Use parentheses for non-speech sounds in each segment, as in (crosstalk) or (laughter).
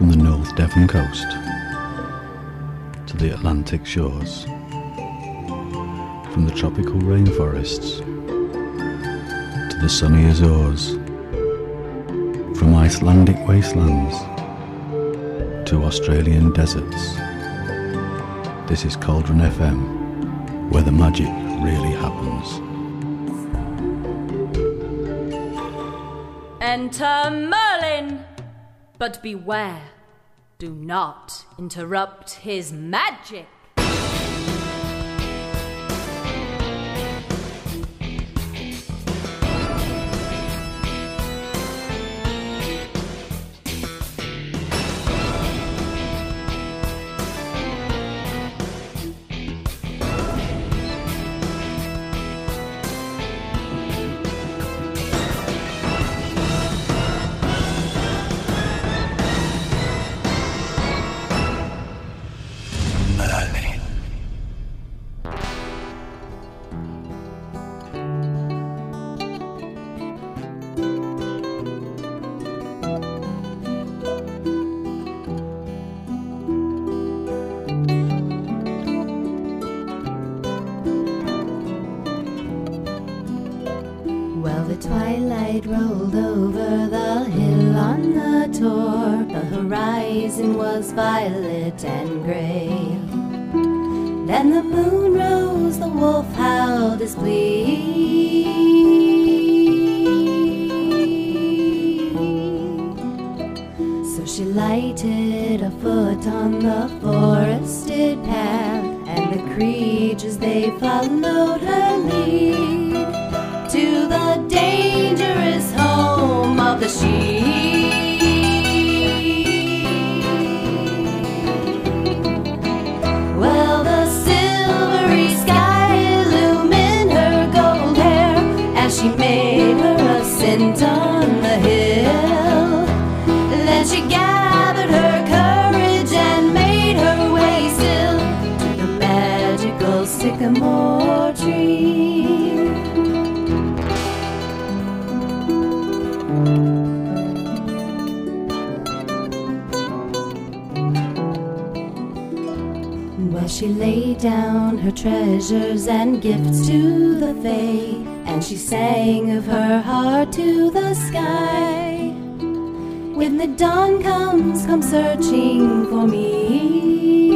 from the North Devon coast to the Atlantic shores, from the tropical rainforests to the sunny Azores, from Icelandic wastelands to Australian deserts. This is Cauldron FM, where the magic really happens. Enter! But beware, do not interrupt his magic. Horizon was violet and gray. Then the moon rose, the wolf howled his plea. So she lighted a foot on the forested path, and the creatures they followed her lead to the dangerous home of the sheep. On the hill. Then she gathered her courage and made her way still to the magical sycamore tree. Well, she laid down her treasures and gifts to the Fae, and she sang of her heart to the sky. When the dawn comes, come searching for me.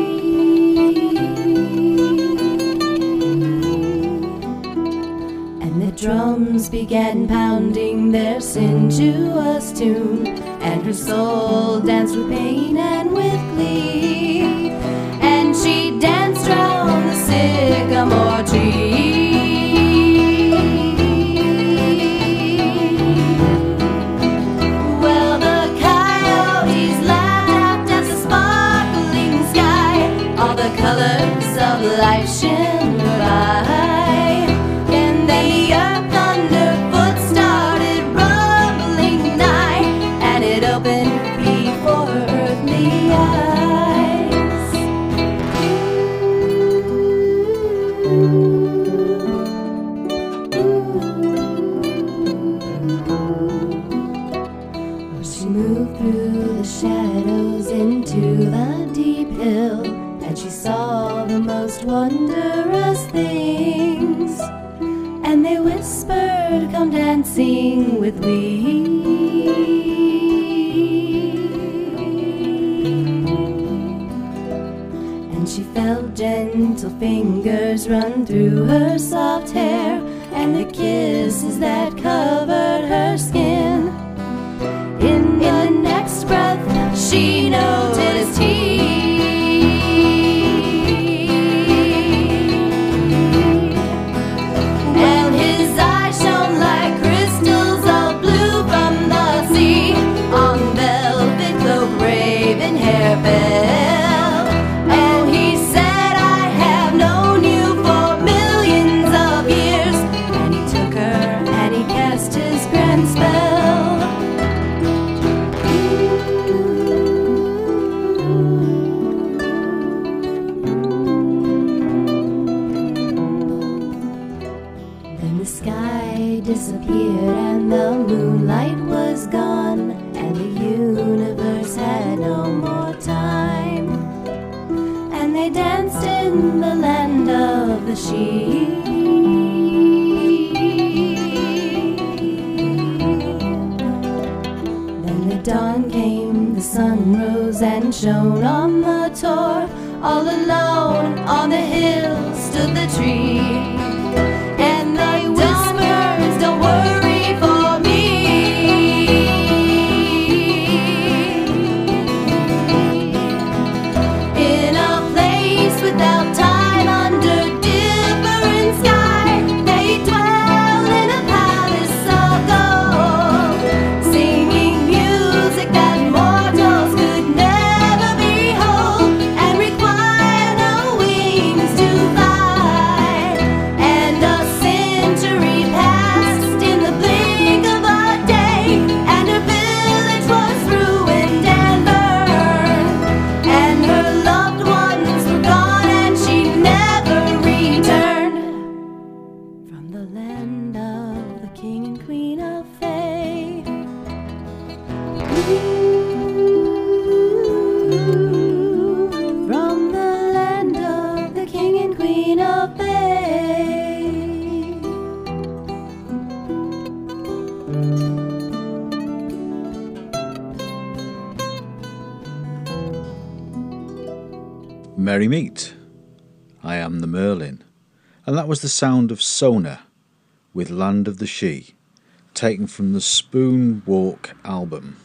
And the drums began pounding their sensuous tune, and her soul danced with pain and with glee. Land of the king and queen of Fae. Ooh, From the land of the king and queen of Fae. Merry meet. I am the Merlin, and that was the sound of Sona with Land of the She, taken from the Spoon Walk album.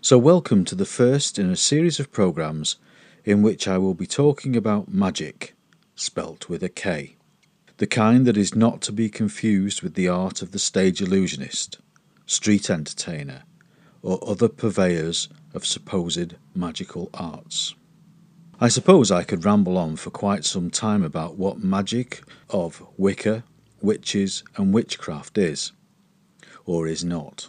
So, welcome to the first in a series of programs in which I will be talking about magic, spelt with a K, the kind that is not to be confused with the art of the stage illusionist, street entertainer, or other purveyors of supposed magical arts. I suppose I could ramble on for quite some time about what magic of Wicca, witches, and witchcraft is, or is not.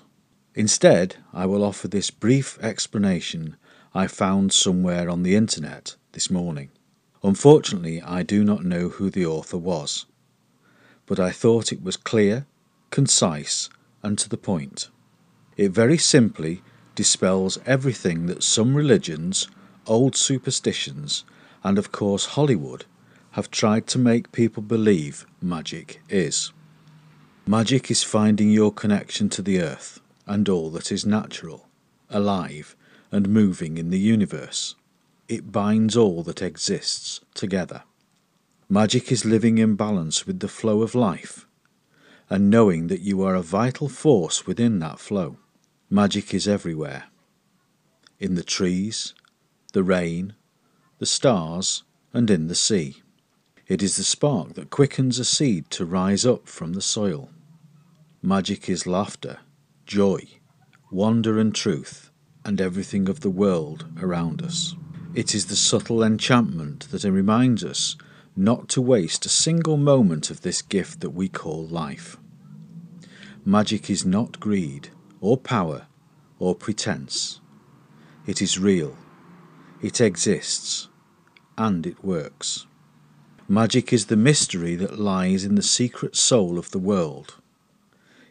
Instead, I will offer this brief explanation I found somewhere on the internet this morning. Unfortunately, I do not know who the author was, but I thought it was clear, concise, and to the point. It very simply dispels everything that some religions old superstitions, and of course Hollywood, have tried to make people believe magic is. Magic is finding your connection to the earth and all that is natural, alive, and moving in the universe. It binds all that exists together. Magic is living in balance with the flow of life and knowing that you are a vital force within that flow. Magic is everywhere in the trees, the rain, the stars, and in the sea. It is the spark that quickens a seed to rise up from the soil. Magic is laughter, joy, wonder, and truth, and everything of the world around us. It is the subtle enchantment that reminds us not to waste a single moment of this gift that we call life. Magic is not greed, or power, or pretense. It is real it exists, and it works. Magic is the mystery that lies in the secret soul of the world.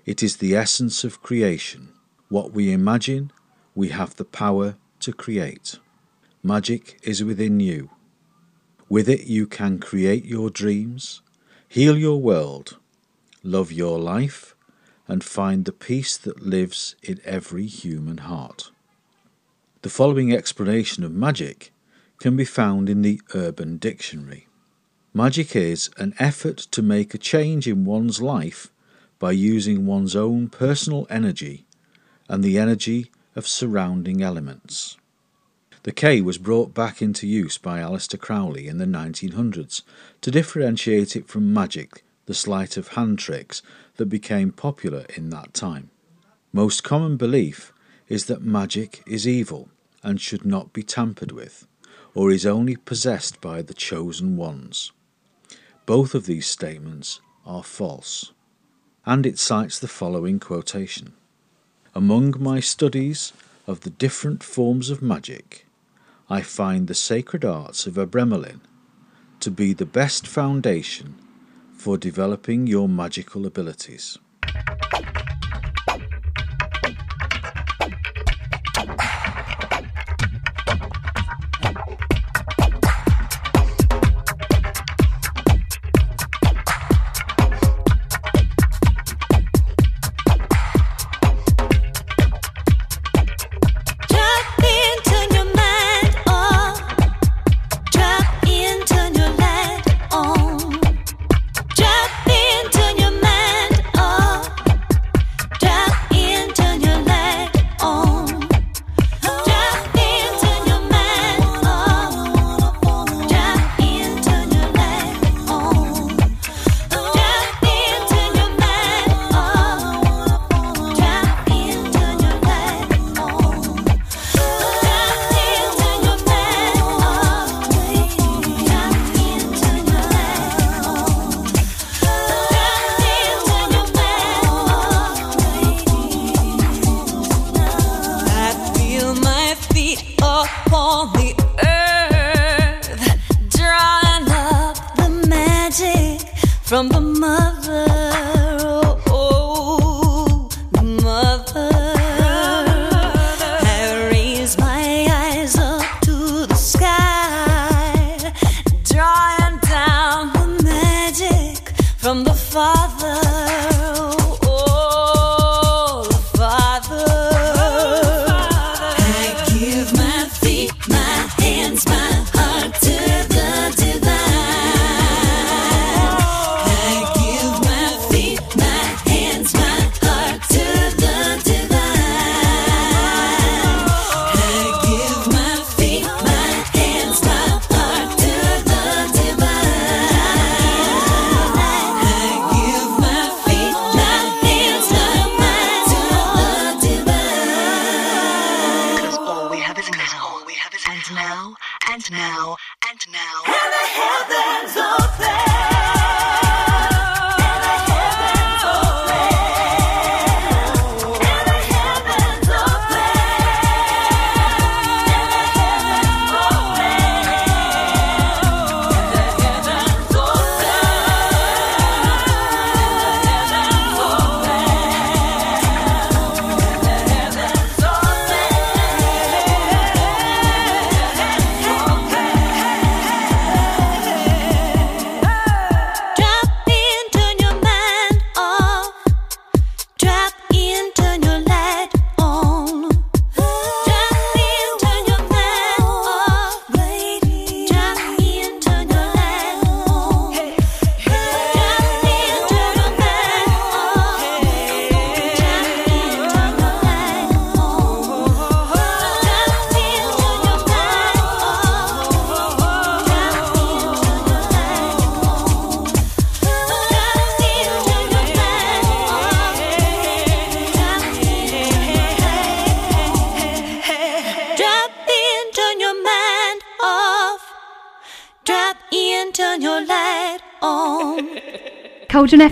It is the essence of creation. What we imagine, we have the power to create. Magic is within you. With it, you can create your dreams, heal your world, love your life, and find the peace that lives in every human heart. The following explanation of magic can be found in the Urban Dictionary. Magic is an effort to make a change in one's life by using one's own personal energy and the energy of surrounding elements. The K was brought back into use by Aleister Crowley in the 1900s to differentiate it from magic, the sleight of hand tricks that became popular in that time. Most common belief is that magic is evil and should not be tampered with, or is only possessed by the chosen ones. Both of these statements are false. And it cites the following quotation Among my studies of the different forms of magic, I find the sacred arts of Abramelin to be the best foundation for developing your magical abilities.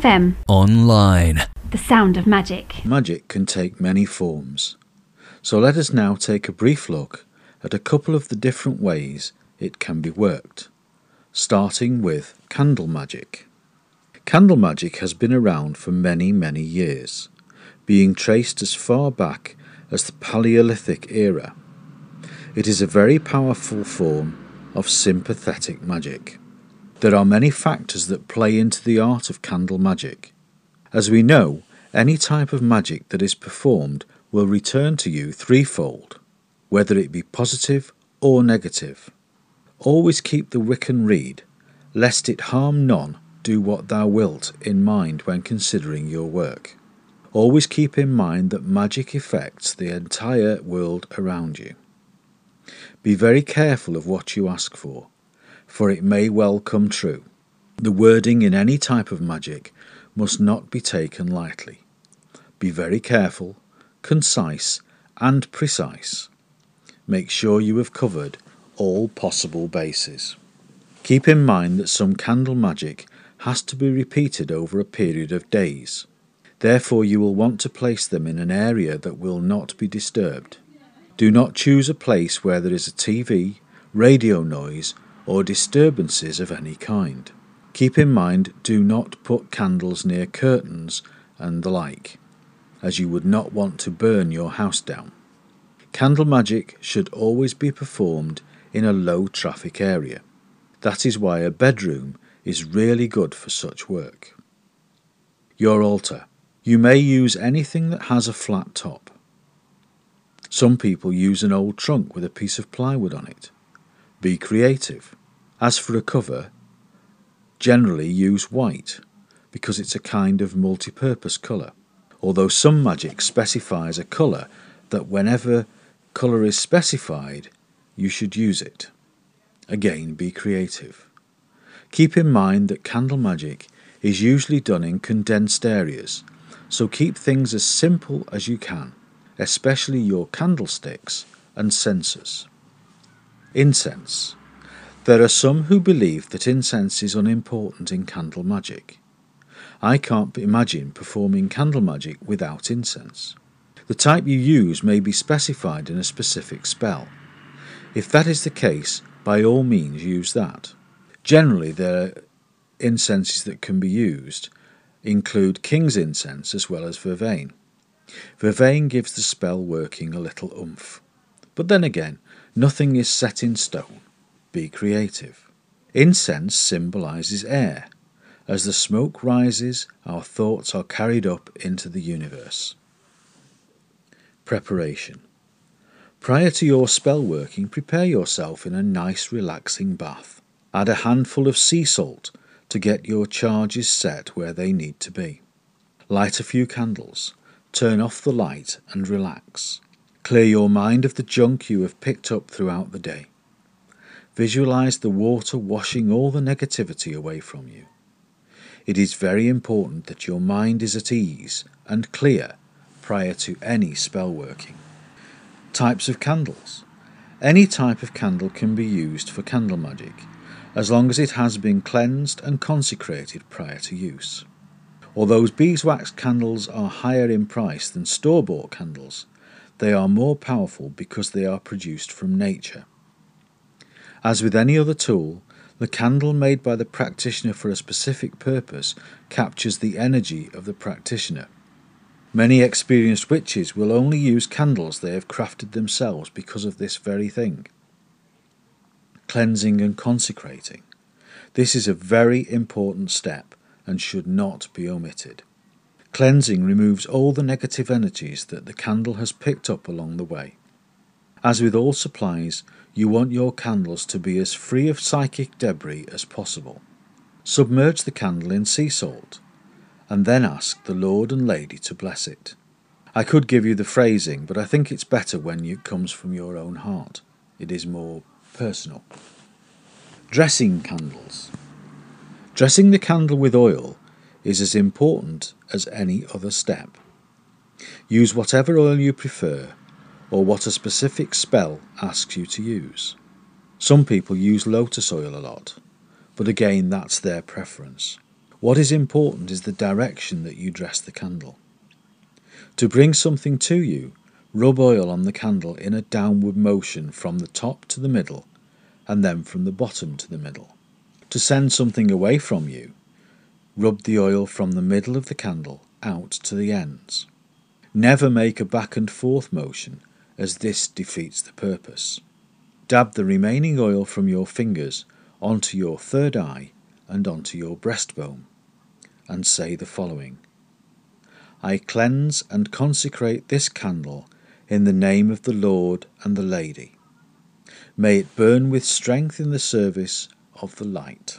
FM, Online. the sound of magic. Magic can take many forms. So let us now take a brief look at a couple of the different ways it can be worked, starting with candle magic. Candle magic has been around for many, many years, being traced as far back as the Paleolithic era. It is a very powerful form of sympathetic magic. There are many factors that play into the art of candle magic. As we know, any type of magic that is performed will return to you threefold, whether it be positive or negative. Always keep the Wiccan Rede, lest it harm none, do what thou wilt, in mind when considering your work. Always keep in mind that magic affects the entire world around you. Be very careful of what you ask for, for it may well come true. The wording in any type of magic must not be taken lightly. Be very careful, concise, and precise. Make sure you have covered all possible bases. Keep in mind that some candle magic has to be repeated over a period of days. Therefore, you will want to place them in an area that will not be disturbed. Do not choose a place where there is a TV, radio noise, or disturbances of any kind. Keep in mind do not put candles near curtains and the like, as you would not want to burn your house down. Candle magic should always be performed in a low traffic area. That is why a bedroom is really good for such work. Your altar. You may use anything that has a flat top. Some people use an old trunk with a piece of plywood on it. Be creative. As for a cover, generally use white because it's a kind of multi purpose colour. Although some magic specifies a colour that whenever colour is specified, you should use it. Again, be creative. Keep in mind that candle magic is usually done in condensed areas, so keep things as simple as you can, especially your candlesticks and censers. Incense. There are some who believe that incense is unimportant in candle magic. I can't imagine performing candle magic without incense. The type you use may be specified in a specific spell. If that is the case, by all means use that. Generally, the incenses that can be used include king's incense as well as vervain. Vervain gives the spell working a little oomph. But then again, nothing is set in stone. Be creative. Incense symbolizes air. As the smoke rises, our thoughts are carried up into the universe. Preparation. Prior to your spell working, prepare yourself in a nice relaxing bath. Add a handful of sea salt to get your charges set where they need to be. Light a few candles, turn off the light and relax. Clear your mind of the junk you have picked up throughout the day. Visualize the water washing all the negativity away from you. It is very important that your mind is at ease and clear prior to any spell working. Types of candles. Any type of candle can be used for candle magic, as long as it has been cleansed and consecrated prior to use. Although beeswax candles are higher in price than store bought candles, they are more powerful because they are produced from nature. As with any other tool, the candle made by the practitioner for a specific purpose captures the energy of the practitioner. Many experienced witches will only use candles they have crafted themselves because of this very thing cleansing and consecrating. This is a very important step and should not be omitted. Cleansing removes all the negative energies that the candle has picked up along the way. As with all supplies, you want your candles to be as free of psychic debris as possible. Submerge the candle in sea salt and then ask the Lord and Lady to bless it. I could give you the phrasing, but I think it's better when it comes from your own heart. It is more personal. Dressing candles. Dressing the candle with oil is as important as any other step. Use whatever oil you prefer or what a specific spell asks you to use. Some people use lotus oil a lot, but again, that's their preference. What is important is the direction that you dress the candle. To bring something to you, rub oil on the candle in a downward motion from the top to the middle and then from the bottom to the middle. To send something away from you, rub the oil from the middle of the candle out to the ends. Never make a back and forth motion, as this defeats the purpose. Dab the remaining oil from your fingers onto your third eye and onto your breastbone, and say the following I cleanse and consecrate this candle in the name of the Lord and the Lady. May it burn with strength in the service of the light.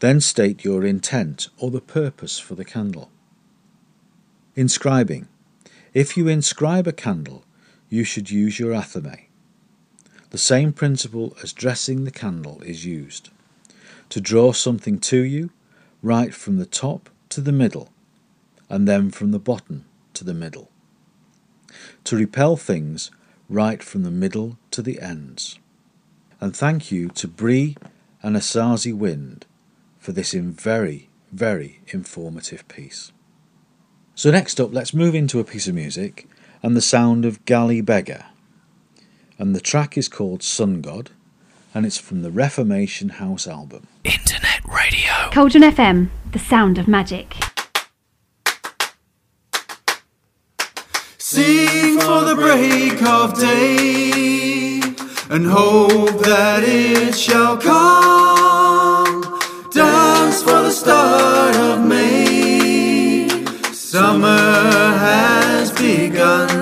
Then state your intent or the purpose for the candle. Inscribing. If you inscribe a candle, you should use your athame. The same principle as dressing the candle is used. To draw something to you, write from the top to the middle, and then from the bottom to the middle. To repel things, write from the middle to the ends. And thank you to Bree and Asazi Wind for this in very, very informative piece. So next up, let's move into a piece of music and the sound of Galley Beggar. And the track is called Sun God, and it's from the Reformation House album. Internet radio. Cauldron FM, the sound of magic. Sing for the break of day and hope that it shall come. Start of May. Summer has begun.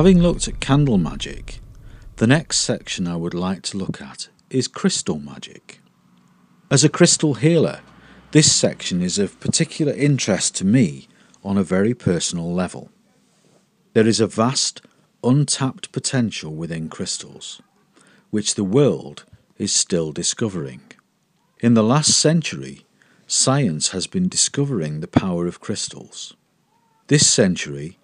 Having looked at candle magic, the next section I would like to look at is crystal magic. As a crystal healer, this section is of particular interest to me on a very personal level. There is a vast, untapped potential within crystals, which the world is still discovering. In the last century, science has been discovering the power of crystals. This century,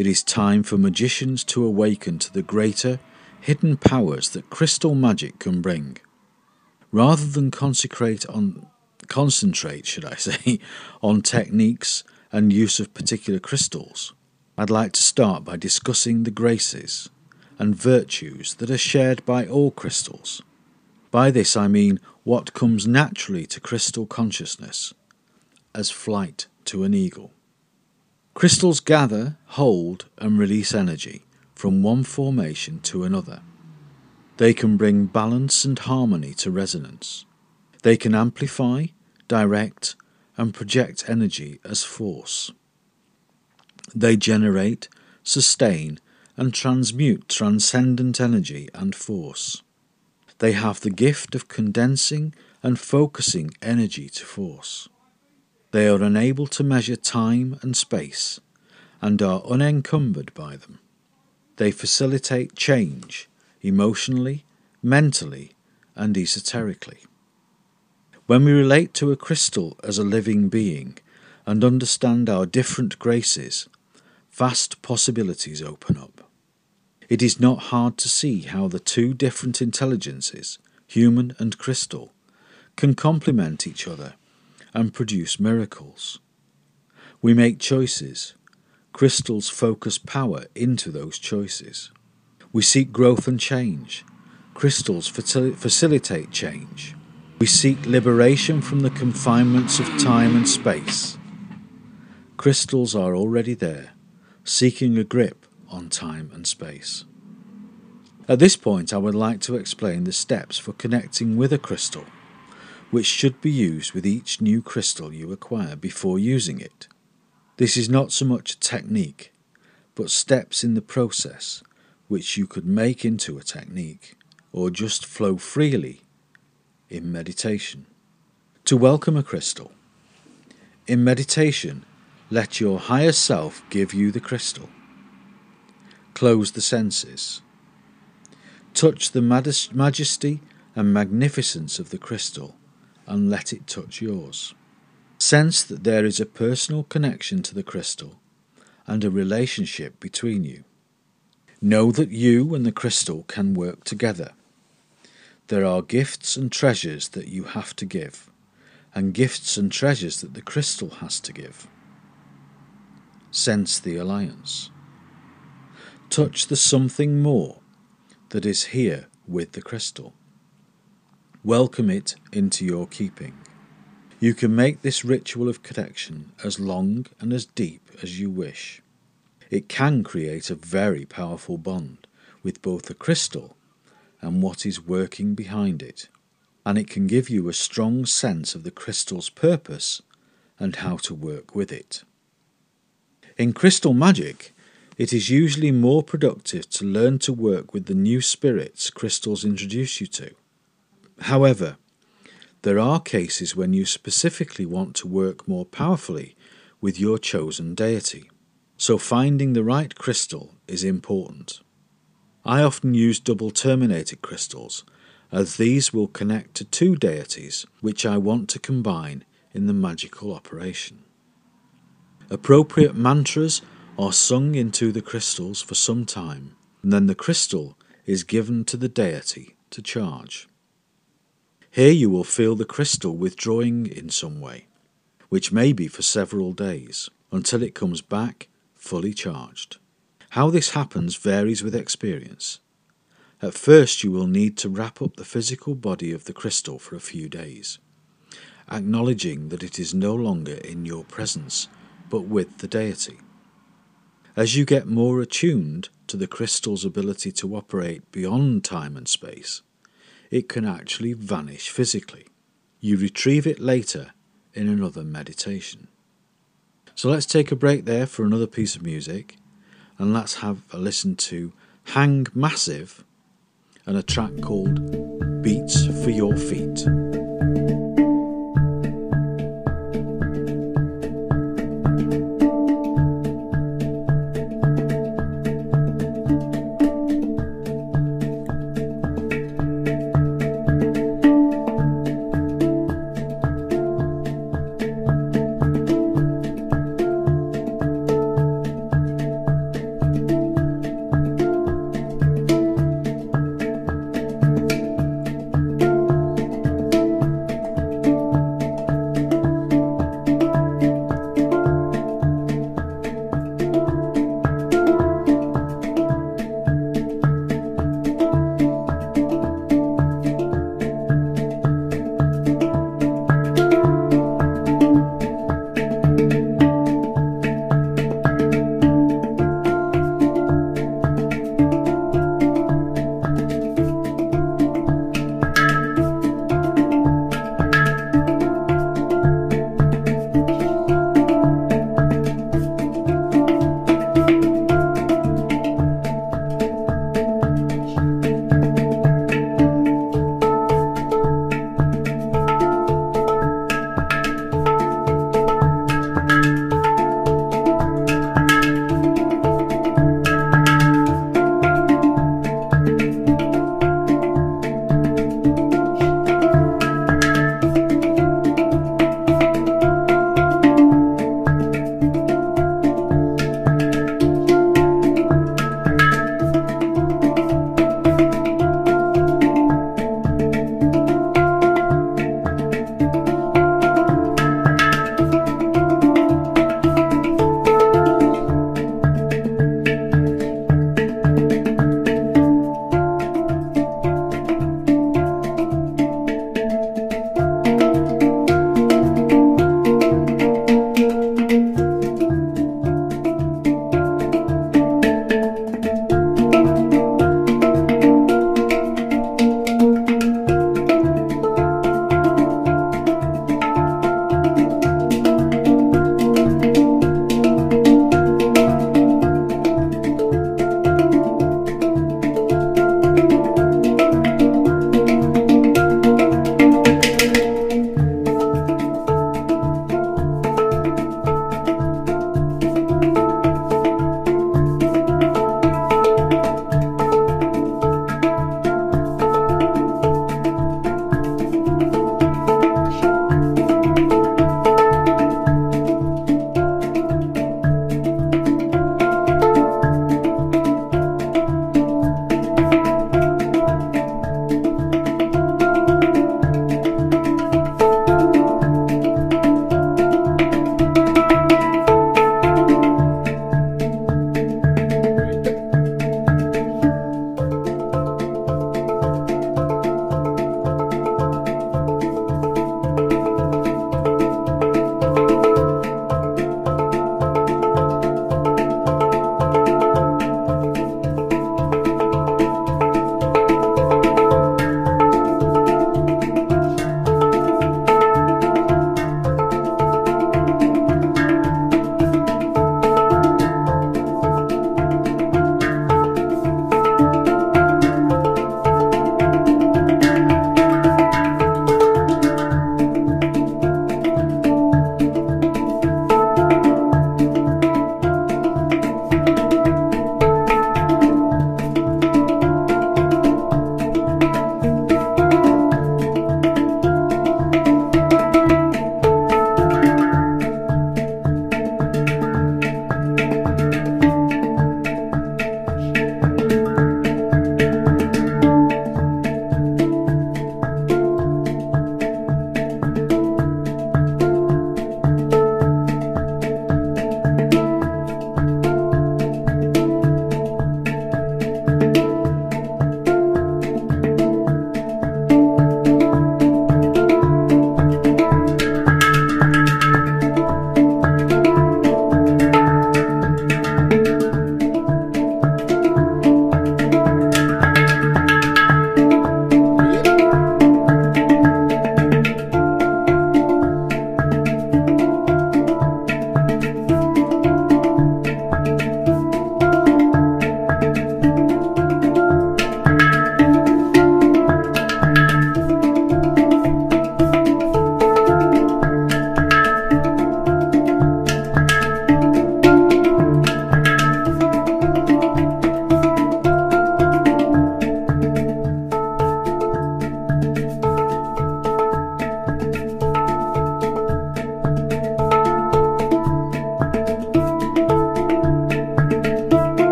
it is time for magicians to awaken to the greater, hidden powers that crystal magic can bring. Rather than consecrate on concentrate, should I (laughs) say, on techniques and use of particular crystals, I'd like to start by discussing the graces and virtues that are shared by all crystals. By this I mean what comes naturally to crystal consciousness, as flight to an eagle. Crystals gather, hold, and release energy from one formation to another. They can bring balance and harmony to resonance. They can amplify, direct, and project energy as force. They generate, sustain, and transmute transcendent energy and force. They have the gift of condensing and focusing energy to force. They are unable to measure time and space and are unencumbered by them. They facilitate change emotionally, mentally, and esoterically. When we relate to a crystal as a living being and understand our different graces, vast possibilities open up. It is not hard to see how the two different intelligences, human and crystal, can complement each other and produce miracles. We make choices. Crystals focus power into those choices. We seek growth and change. Crystals facil- facilitate change. We seek liberation from the confinements of time and space. Crystals are already there, seeking a grip on time and space. At this point, I would like to explain the steps for connecting with a crystal, which should be used with each new crystal you acquire before using it. This is not so much a technique, but steps in the process which you could make into a technique or just flow freely in meditation. To welcome a crystal. In meditation, let your higher self give you the crystal. Close the senses. Touch the majesty and magnificence of the crystal and let it touch yours. Sense that there is a personal connection to the crystal and a relationship between you. Know that you and the crystal can work together. There are gifts and treasures that you have to give, and gifts and treasures that the crystal has to give. Sense the alliance. Touch the something more that is here with the crystal. Welcome it into your keeping. You can make this ritual of connection as long and as deep as you wish. It can create a very powerful bond with both the crystal and what is working behind it, and it can give you a strong sense of the crystal's purpose and how to work with it. In crystal magic, it is usually more productive to learn to work with the new spirits crystals introduce you to. However, there are cases when you specifically want to work more powerfully with your chosen deity, so finding the right crystal is important. I often use double terminated crystals, as these will connect to two deities which I want to combine in the magical operation. Appropriate mantras are sung into the crystals for some time, and then the crystal is given to the deity to charge. Here you will feel the crystal withdrawing in some way, which may be for several days, until it comes back fully charged. How this happens varies with experience. At first, you will need to wrap up the physical body of the crystal for a few days, acknowledging that it is no longer in your presence, but with the deity. As you get more attuned to the crystal's ability to operate beyond time and space, it can actually vanish physically. You retrieve it later in another meditation. So let's take a break there for another piece of music and let's have a listen to Hang Massive and a track called Beats for Your Feet.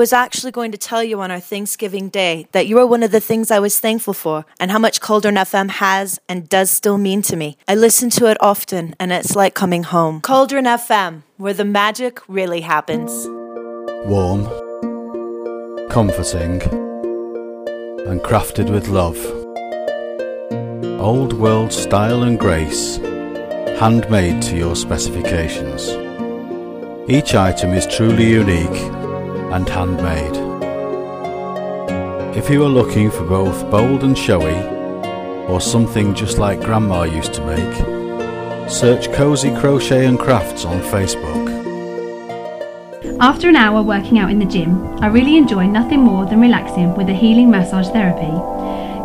Was actually going to tell you on our Thanksgiving Day that you are one of the things I was thankful for and how much Cauldron FM has and does still mean to me. I listen to it often and it's like coming home. Cauldron FM, where the magic really happens. Warm, comforting, and crafted with love. Old world style and grace, handmade to your specifications. Each item is truly unique and handmade. If you are looking for both bold and showy, or something just like Grandma used to make, search Cozy Crochet and Crafts on Facebook. After an hour working out in the gym, I really enjoy nothing more than relaxing with a healing massage therapy.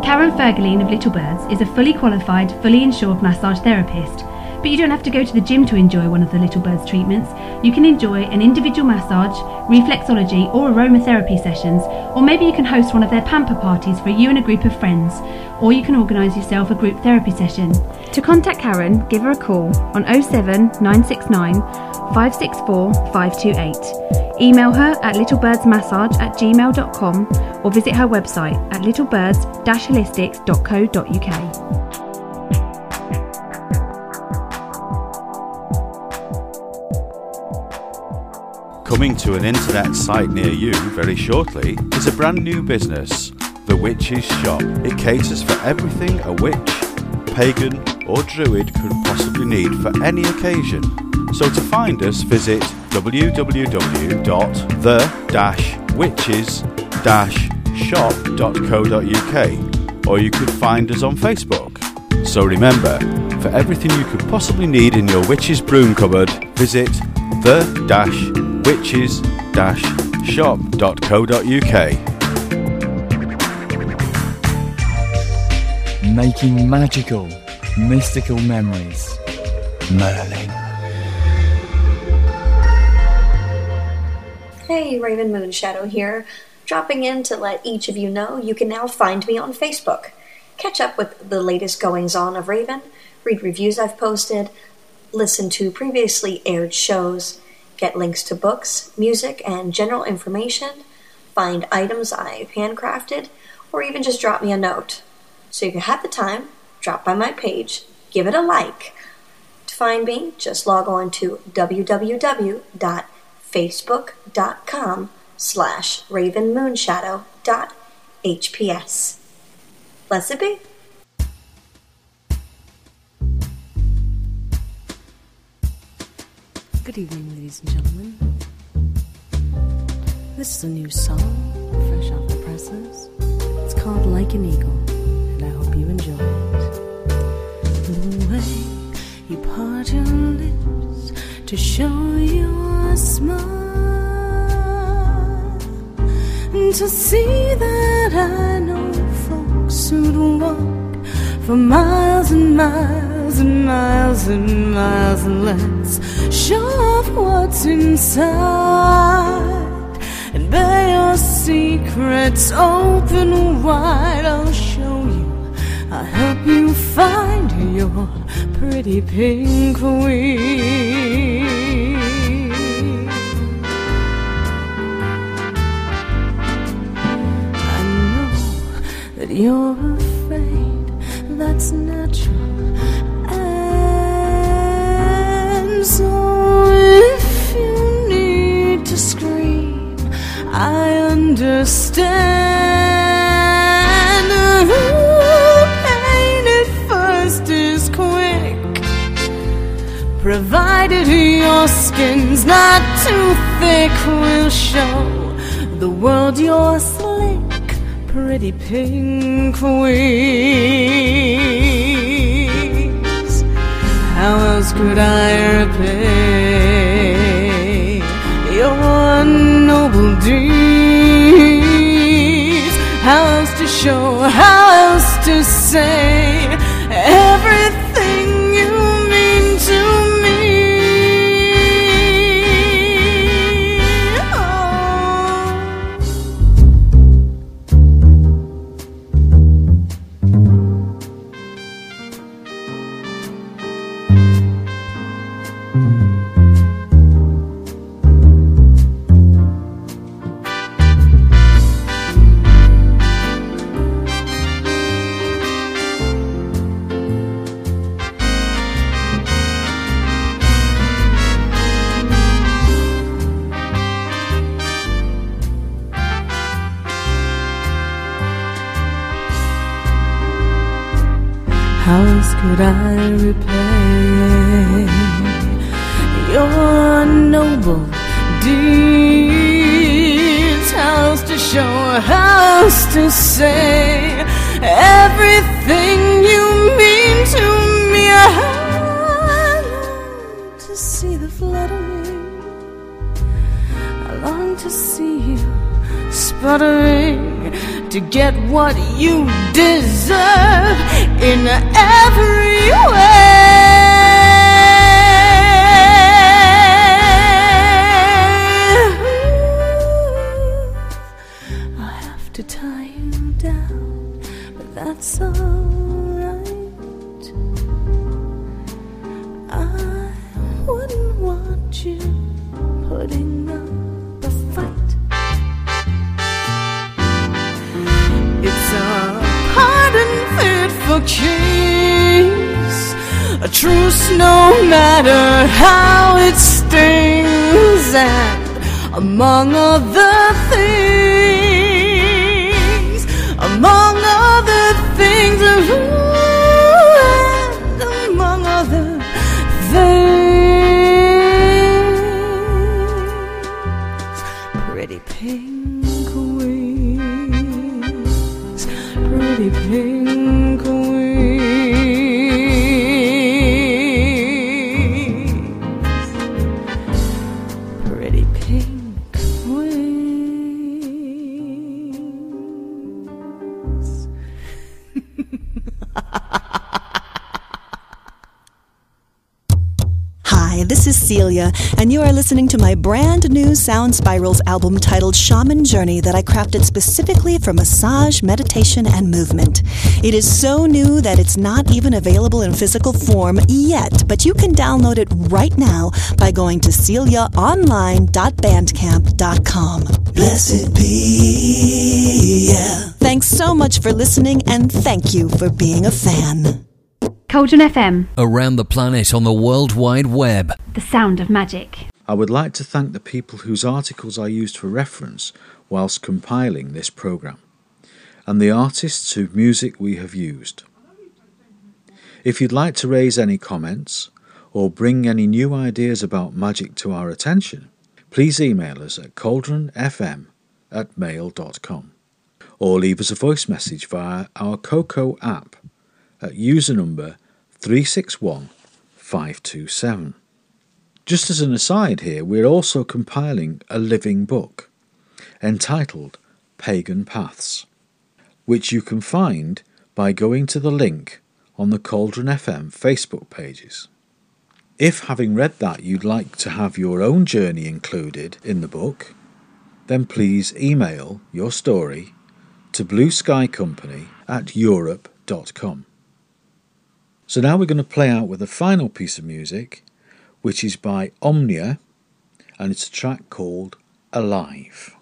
Karen Fergaline of Little Birds is a fully qualified, fully insured massage therapist. But you don't have to go to the gym to enjoy one of the Little Birds treatments. You can enjoy an individual massage, reflexology, or aromatherapy sessions, or maybe you can host one of their pamper parties for you and a group of friends, or you can organise yourself a group therapy session. To contact Karen, give her a call on 07 969 564 528. Email her at littlebirdsmassage at gmail.com or visit her website at littlebirds-holistics.co.uk. Coming to an internet site near you very shortly is a brand new business, The Witch's Shop. It caters for everything a witch, pagan, or druid could possibly need for any occasion. So to find us, visit www.the-witches-shop.co.uk or you could find us on Facebook. So remember, for everything you could possibly need in your witch's broom cupboard, visit the-witches-shop.co.uk. Making magical, mystical memories. Merlin. Hey, Raven Moonshadow here, dropping in to let each of you know you can now find me on Facebook. Catch up with the latest goings on of Raven, read reviews I've posted, listen to previously aired shows, get links to books, music, and general information, find items I've handcrafted, or even just drop me a note. So if you have the time, drop by my page, give it a like. To find me, just log on to www.facebook.com slash ravenmoonshadow.hps. Blessed be. Good evening, ladies and gentlemen. This is a new song, fresh off the presses. It's called Like an Eagle, and I hope you enjoy it. The way you part your lips to show your smile, and to see that I know folks who'd walk for miles and miles and miles and miles, and let's show off what's inside and bear your secrets open wide. I'll show you, I'll help you find your pretty pink queen. I know that you're afraid, that's natural. So if you need to scream, I understand. Ooh, pain at first is quick, provided your skin's not too thick. We'll show the world your slick, pretty pink wings. How else could I repay your noble deeds? How else to show? How else to say sputtering to get what you deserve in every way. I have to tie you down, but that's alright. Truce no matter how it stings. And among other things, this is Celia, and you are listening to my brand new Sound Spirals album titled Shaman Journey that I crafted specifically for massage, meditation, and movement. It is so new that it's not even available in physical form yet, but you can download it right now by going to celiaonline.bandcamp.com. Blessed be, yeah. Thanks so much for listening, and thank you for being a fan. Cauldron FM, Around the planet on the World Wide Web. the sound of magic. I would like to thank the people whose articles I used for reference whilst compiling this programme, and the artists whose music we have used. If you'd like to raise any comments or bring any new ideas about magic to our attention, please email us at cauldronfm at mail.com or leave us a voice message via our Coco app at user number 361527. Just as an aside here, we're also compiling a living book entitled Pagan Paths, which you can find by going to the link on the Cauldron FM Facebook pages. If, having read that, you'd like to have your own journey included in the book, then please email your story to Blue Sky Company at europe.com. So now we're going to play out with a final piece of music, which is by Omnia, and it's a track called Alive.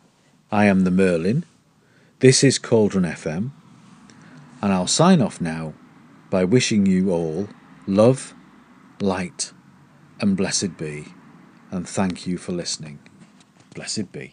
I am the Merlin. This is Cauldron FM, and I'll sign off now by wishing you all love, light, and blessed be, and thank you for listening. Blessed be.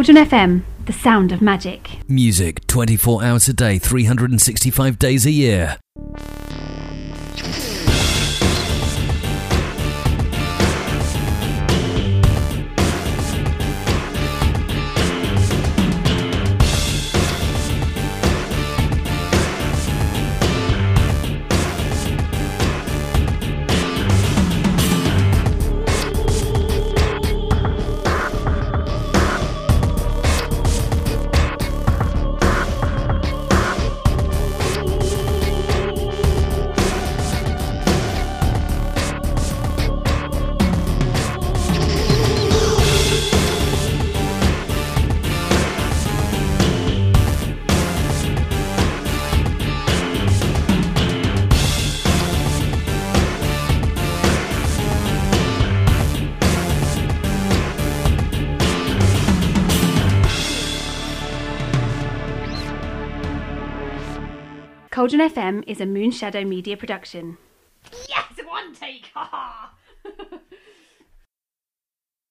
Cauldron FM, the sound of magic. Music 24 hours a day, 365 days a year. FM is a Moonshadow Media production. Yes, one take!